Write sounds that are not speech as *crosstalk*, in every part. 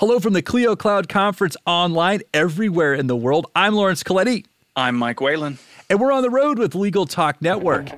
Hello from the Clio Cloud Conference online everywhere in the world. I'm Laurence Colletti. I'm Mike Whelan. And we're on the road with Legal Talk Network.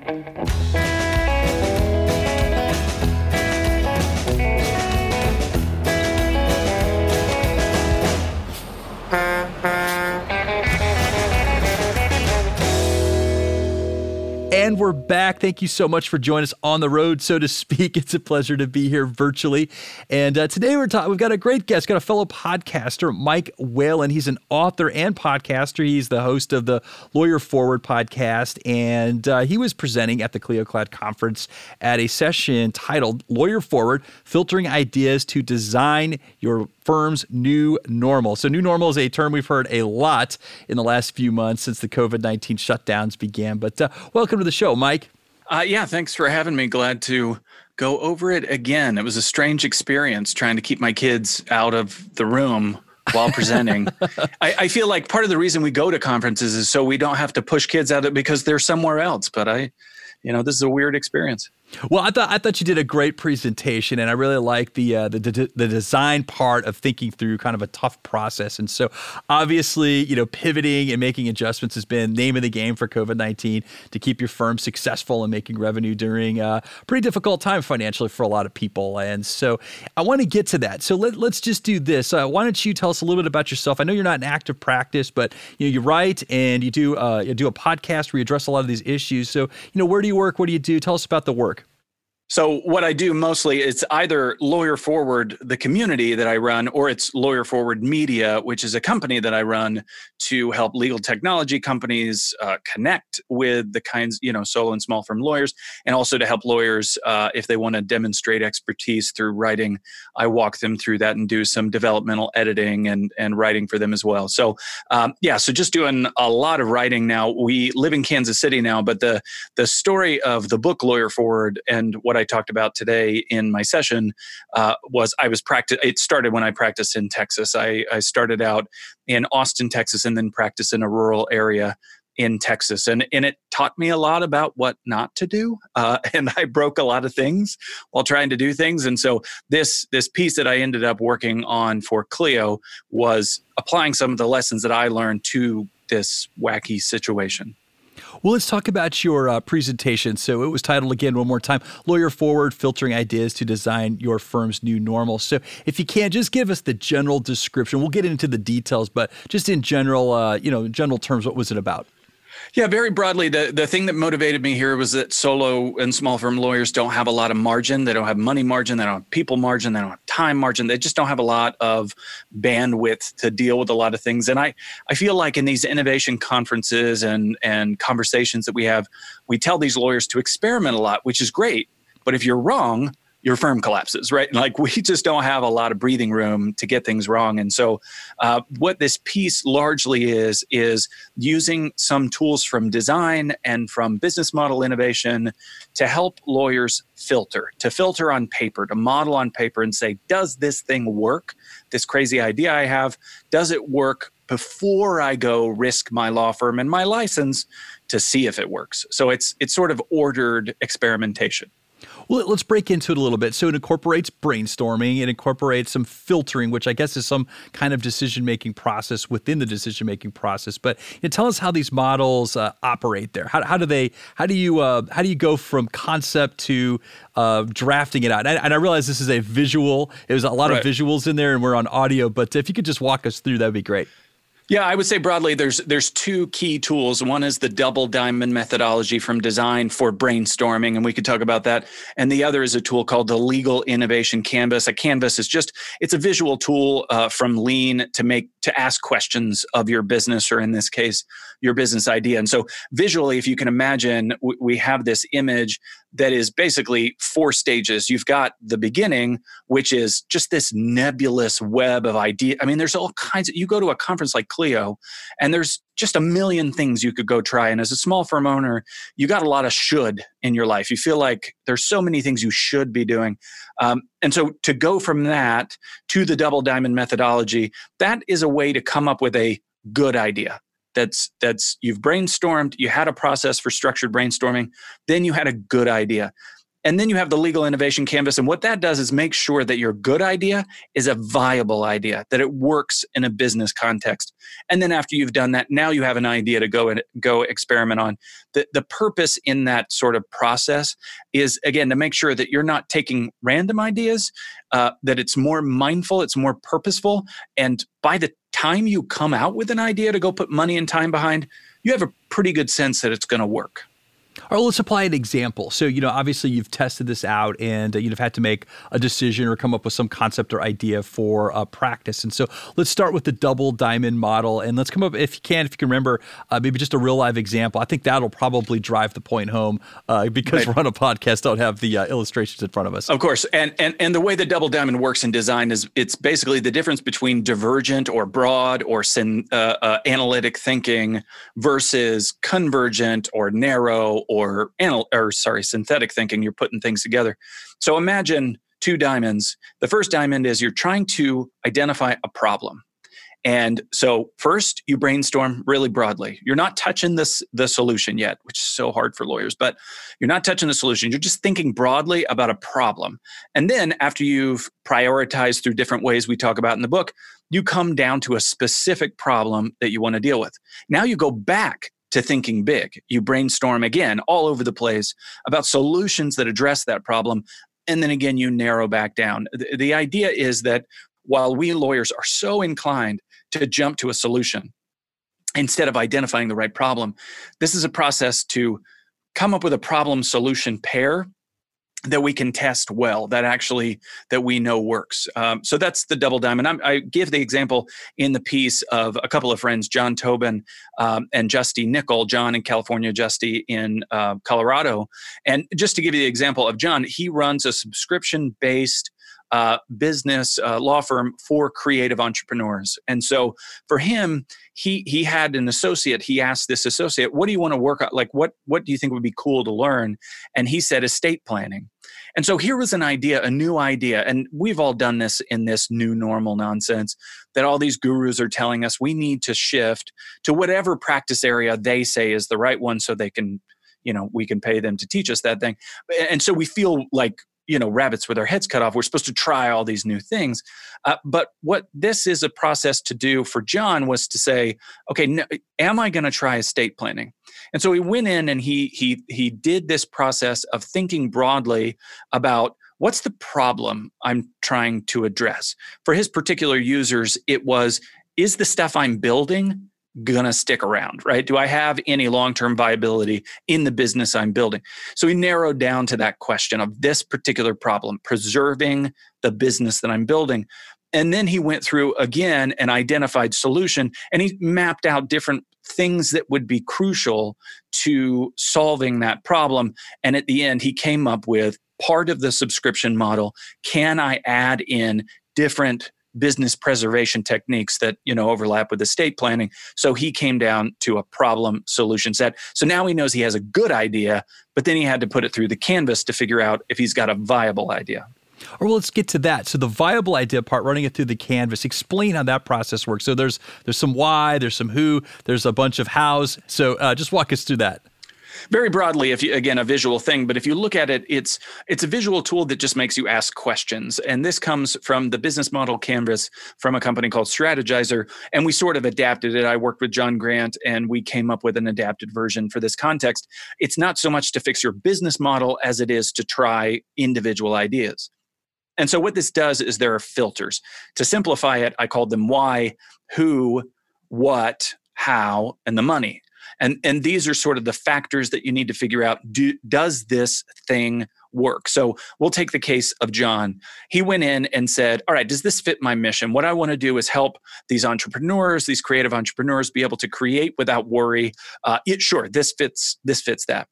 And we're back. Thank you so much for joining us on the road, so to speak. *laughs* It's a pleasure to be here virtually. And uh, today we're talking. We've got a great guest. Got a fellow podcaster, Mike Whelan. He's an author and podcaster. He's the host of the Lawyer Forward podcast, and uh, he was presenting at the Clio Cloud conference at a session titled "Lawyer Forward: Filtering Ideas to Design Your firm's new normal. So, new normal is a term we've heard a lot in the last few months since the COVID 19 shutdowns began. But uh, welcome to the show, Mike. Uh, yeah, thanks for having me. Glad to go over it again. It was a strange experience trying to keep my kids out of the room while presenting. *laughs* I, I, feel like part of the reason we go to conferences is so we don't have to push kids out of it because they're somewhere else. But I, you know, this is a weird experience. Well, I thought I thought you did a great presentation, and I really like the, uh, the, the design part of thinking through kind of a tough process. And so, obviously, you know, pivoting and making adjustments has been name of the game for COVID nineteen to keep your firm successful and making revenue during a pretty difficult time financially for a lot of people. And so, I want to get to that. So let, us just do this. Uh, why don't you tell us a little bit about yourself? I know you're not in active practice, but you know you write and you do uh, you do a podcast where you address a lot of these issues. So, you know, where do you work? What do you do? Tell us about the work. So what I do mostly it's either Lawyer Forward, the community that I run, or it's Lawyer Forward Media, which is a company that I run to help legal technology companies uh, connect with the kinds, you know, solo and small firm lawyers, and also to help lawyers uh, if they want to demonstrate expertise through writing. I walk them through that and do some developmental editing and and writing for them as well. So um, yeah, so just doing a lot of writing now. We live in Kansas City now, but the the story of the book Lawyer Forward and what I I talked about today in my session uh, was I was practice. It started when I practiced in Texas. I, I started out in Austin, Texas, and then practiced in a rural area in Texas. And, and it taught me a lot about what not to do. Uh, *laughs* and I broke a lot of things while trying to do things. And so this, this piece that I ended up working on for Clio was applying some of the lessons that I learned to this wacky situation. Well, let's talk about your uh, presentation. So it was titled again one more time Lawyer Forward Filtering Ideas to Design Your Firm's New Normal. So if you can, just give us the general description. We'll get into the details, but just in general, uh, you know, general terms, what was it about? Yeah, very broadly, the, the thing that motivated me here was that solo and small firm lawyers don't have a lot of margin. They don't have money margin. They don't have people margin. They don't have time margin. They just don't have a lot of bandwidth to deal with a lot of things. And I, I feel like in these innovation conferences and, and conversations that we have, we tell these lawyers to experiment a lot, which is great. But if you're wrong, your firm collapses, right? *laughs* Like we just don't have a lot of breathing room to get things wrong. And so, uh, what this piece largely is, is using some tools from design and from business model innovation to help lawyers filter, to filter on paper, to model on paper and say, does this thing work? This crazy idea I have, does it work before I go risk my law firm and my license to see if it works? So it's it's sort of ordered experimentation. Well, let's break into it a little bit. So it incorporates brainstorming, it incorporates some filtering, which I guess is some kind of decision making process within the decision making process. But you know, tell us how these models uh, operate there. How, how, do they? How do you? Uh, how do you go from concept to uh, drafting it out? And I, and I, realize this is a visual. There's a lot right. of visuals in there, and we're on audio. But if you could just walk us through, that'd be great. Yeah, I would say broadly there's there's two key tools. One is the double diamond methodology from design for brainstorming and we could talk about that. And the other is a tool called the legal innovation canvas. A canvas is just it's a visual tool uh, from lean to make to ask questions of your business or in this case your business idea. And so visually if you can imagine we have this image that is basically four stages. You've got the beginning, which is just this nebulous web of idea. I mean, there's all kinds of, you go to a conference like Clio and there's just a million things you could go try. And as a small firm owner, you got a lot of should in your life. You feel like there's so many things you should be doing. Um, and so to go from that to the double diamond methodology, that is a way to come up with a good idea that's that's you've brainstormed you had a process for structured brainstorming then you had a good idea And then you have the legal innovation canvas. And what that does is make sure that your good idea is a viable idea, that it works in a business context. And then after you've done that, now you have an idea to go and go experiment on. The, the purpose in that sort of process is, again, to make sure that you're not taking random ideas, uh, that it's more mindful, it's more purposeful. And by the time you come out with an idea to go put money and time behind, you have a pretty good sense that it's going to work. Or let's apply an example. So, you know, obviously you've tested this out and uh, you've had to make a decision or come up with some concept or idea for uh, practice. And so let's start with the double diamond model and let's come up, if you can, if you can remember, uh, maybe just a real live example. I think that'll probably drive the point home uh, because right. we're on a podcast, don't have the uh, illustrations in front of us. Of course. And, and, and the way the double diamond works in design is it's basically the difference between divergent or broad or syn, uh, analytic thinking versus convergent or narrow or anal- or sorry, synthetic thinking. You're putting things together. So imagine two diamonds. The first diamond is you're trying to identify a problem. And so first you brainstorm really broadly. You're not touching this the solution yet, which is so hard for lawyers, but you're not touching the solution. You're just thinking broadly about a problem. And then after you've prioritized through different ways we talk about in the book, you come down to a specific problem that you want to deal with. Now you go back to thinking big. You brainstorm again all over the place about solutions that address that problem. And then again, you narrow back down. The, the idea is that while we lawyers are so inclined to jump to a solution instead of identifying the right problem, this is a process to come up with a problem solution pair that we can test well that actually that we know works um, so that's the double diamond I'm, i give the example in the piece of a couple of friends john tobin um, and justy nickel john in california justy in uh, colorado and just to give you the example of john he runs a subscription based uh, business uh, law firm for creative entrepreneurs. And so for him, he he had an associate. He asked this associate, "What do you want to work on? Like what what do you think would be cool to learn?" And he said, "Estate planning." And so here was an idea, a new idea, and we've all done this in this new normal nonsense that all these gurus are telling us we need to shift to whatever practice area they say is the right one, so they can you know we can pay them to teach us that thing. And so we feel like you know rabbits with our heads cut off we're supposed to try all these new things. Uh, but what this is a process to do for john was to say okay no, am i going to try estate planning? And so he went in and he he he did this process of thinking broadly about what's the problem i'm trying to address. For his particular users it was is the stuff i'm building going to stick around, right? Do I have any long term viability in the business I'm building? So he narrowed down to that question of this particular problem, preserving the business that I'm building. And then he went through again and identified solution and he mapped out different things that would be crucial to solving that problem. And at the end, he came up with part of the subscription model. Can I add in different business preservation techniques that you know overlap with estate planning so he came down to a problem solution set so now he knows he has a good idea but then he had to put it through the canvas to figure out if he's got a viable idea or well, let's get to that. So the viable idea part, running it through the canvas, explain how that process works. So there's there's some why, there's some who, there's a bunch of hows. So uh, just walk us through that very broadly if you again a visual thing but if you look at it it's it's a visual tool that just makes you ask questions. And this comes from the business model canvas from a company called Strategyzer. And we sort of adapted it. I worked with john grant and we came up with an adapted version for this context. It's not so much to fix your business model as it is to try individual ideas. And so what this does is there are filters. To simplify it i called them why who what how and the money and and these are sort of the factors that you need to figure out do, does this thing work? So we'll take the case of john. He went in and said all right does this fit my mission? What i want to do is help these entrepreneurs these creative entrepreneurs be able to create without worry. Uh, it, sure this fits this fits that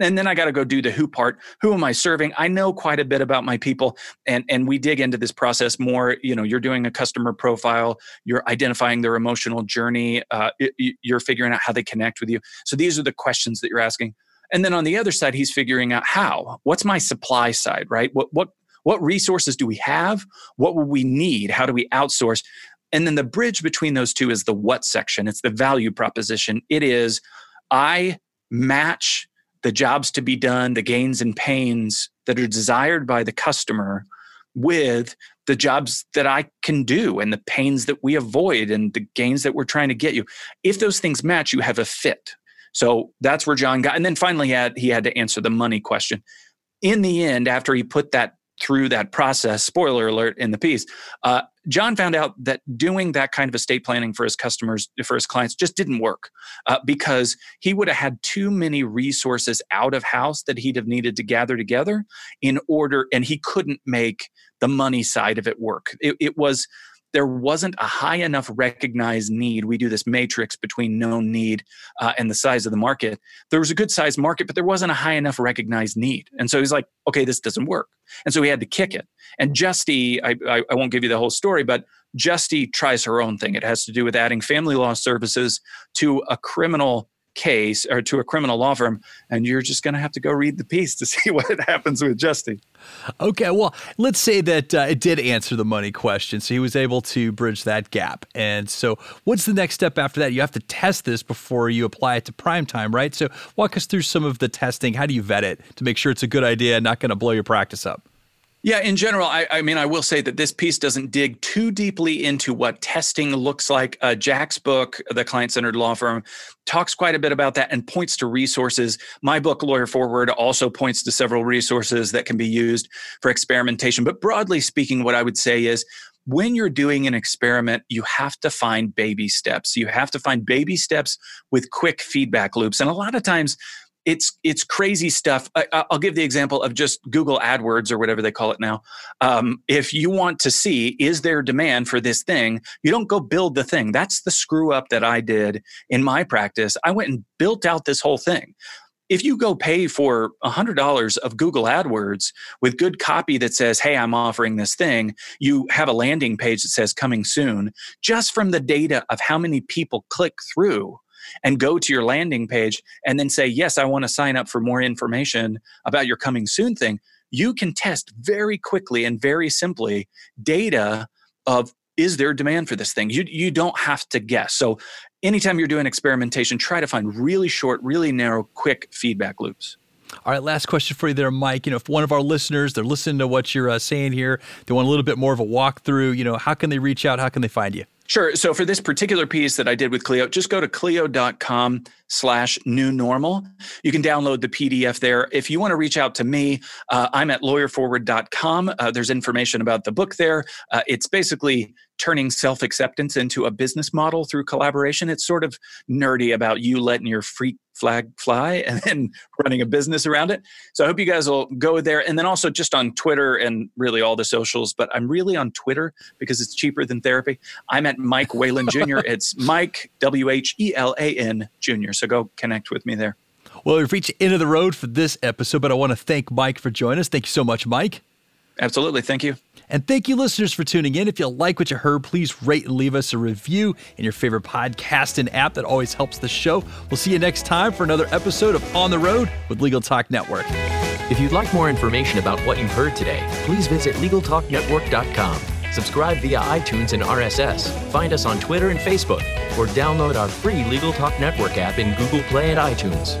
and then I got to go do the who part. Who am I serving? I know quite a bit about my people, and and we dig into this process more. You know, you're doing a customer profile, you're identifying their emotional journey, uh, you're figuring out how they connect with you. So these are the questions that you're asking. And then on the other side, he's figuring out how. What's my supply side, right? What what what resources do we have? What will we need? How do we outsource? And then the bridge between those two is the what section. It's the value proposition. It is I match the jobs to be done, the gains and pains that are desired by the customer with the jobs that I can do and the pains that we avoid and the gains that we're trying to get you. If those things match, you have a fit. So that's where John got. And then finally, he had, he had to answer the money question. In the end, after he put that through that process, spoiler alert in the piece, uh, John found out that doing that kind of estate planning for his customers, for his clients, just didn't work uh, because he would have had too many resources out of house that he'd have needed to gather together in order, and he couldn't make the money side of it work. It, it was there wasn't a high enough recognized need. We do this matrix between known need uh, and the size of the market. There was a good sized market, but there wasn't a high enough recognized need. And so he's like, okay, this doesn't work. And so he had to kick it. And Justy, I, I, I won't give you the whole story, but Justy tries her own thing. It has to do with adding family law services to a criminal case or to a criminal law firm, and you're just going to have to go read the piece to *laughs* see what happens with Justy. Okay, well, let's say that uh, it did answer the money question, so he was able to bridge that gap. And so, what's the next step after that? You have to test this before you apply it to prime time, right? So, walk us through some of the testing. How do you vet it to make sure it's a good idea and not going to blow your practice up? Yeah, in general, I, I, mean, I will say that this piece doesn't dig too deeply into what testing looks like. Uh, Jack's book, The Client Centered Law Firm, talks quite a bit about that and points to resources. My book, Lawyer Forward, also points to several resources that can be used for experimentation. But broadly speaking, what I would say is when you're doing an experiment, you have to find baby steps. You have to find baby steps with quick feedback loops. And a lot of times, it's it's crazy stuff. I, will give the example of just Google AdWords or whatever they call it now. Um, if you want to see is there demand for this thing, you don't go build the thing. That's the screw up that I did in my practice. I went and built out this whole thing. If you go pay for $100 of Google AdWords with good copy that says, Hey, I'm offering this thing, you have a landing page that says coming soon, just from the data of how many people click through, and go to your landing page and then say, Yes, I want to sign up for more information about your coming soon thing, you can test very quickly and very simply data of is there demand for this thing? You, you don't have to guess. So, anytime you're doing experimentation, try to find really short, really narrow, quick feedback loops. All right, last question for you there, Mike. You know, if one of our listeners, they're listening to what you're uh, saying here, they want a little bit more of a walkthrough, you know, how can they reach out? How can they find you? Sure. So for this particular piece that I did with Clio, just go to clio.com slash new normal. You can download the PDF there. If you want to reach out to me, uh, I'm at lawyerforward.com. Uh, there's information about the book there. Uh, it's basically turning self acceptance into a business model through collaboration. It's sort of nerdy about you letting your freak flag fly and then *laughs* running a business around it. So I hope you guys will go there. And then also just on Twitter and really all the socials, but I'm really on Twitter because it's cheaper than therapy. I'm at Mike Whelan Jr. *laughs* it's Mike, W H E L A N Jr. So go connect with me there. Well, we've reached the end of the road for this episode, but I want to thank Mike for joining us. Thank you so much, Mike. Absolutely. Thank you. And thank you, listeners, for tuning in. If you like what you heard, please rate and leave us a review in your favorite podcast and app. That always helps the show. We'll see you next time for another episode of On the Road with Legal Talk Network. If you'd like more information about what you've heard today, please visit LegalTalkNetwork.com. Subscribe via iTunes and RSS. Find us on Twitter and Facebook, or download our free Legal Talk Network app in Google Play and iTunes.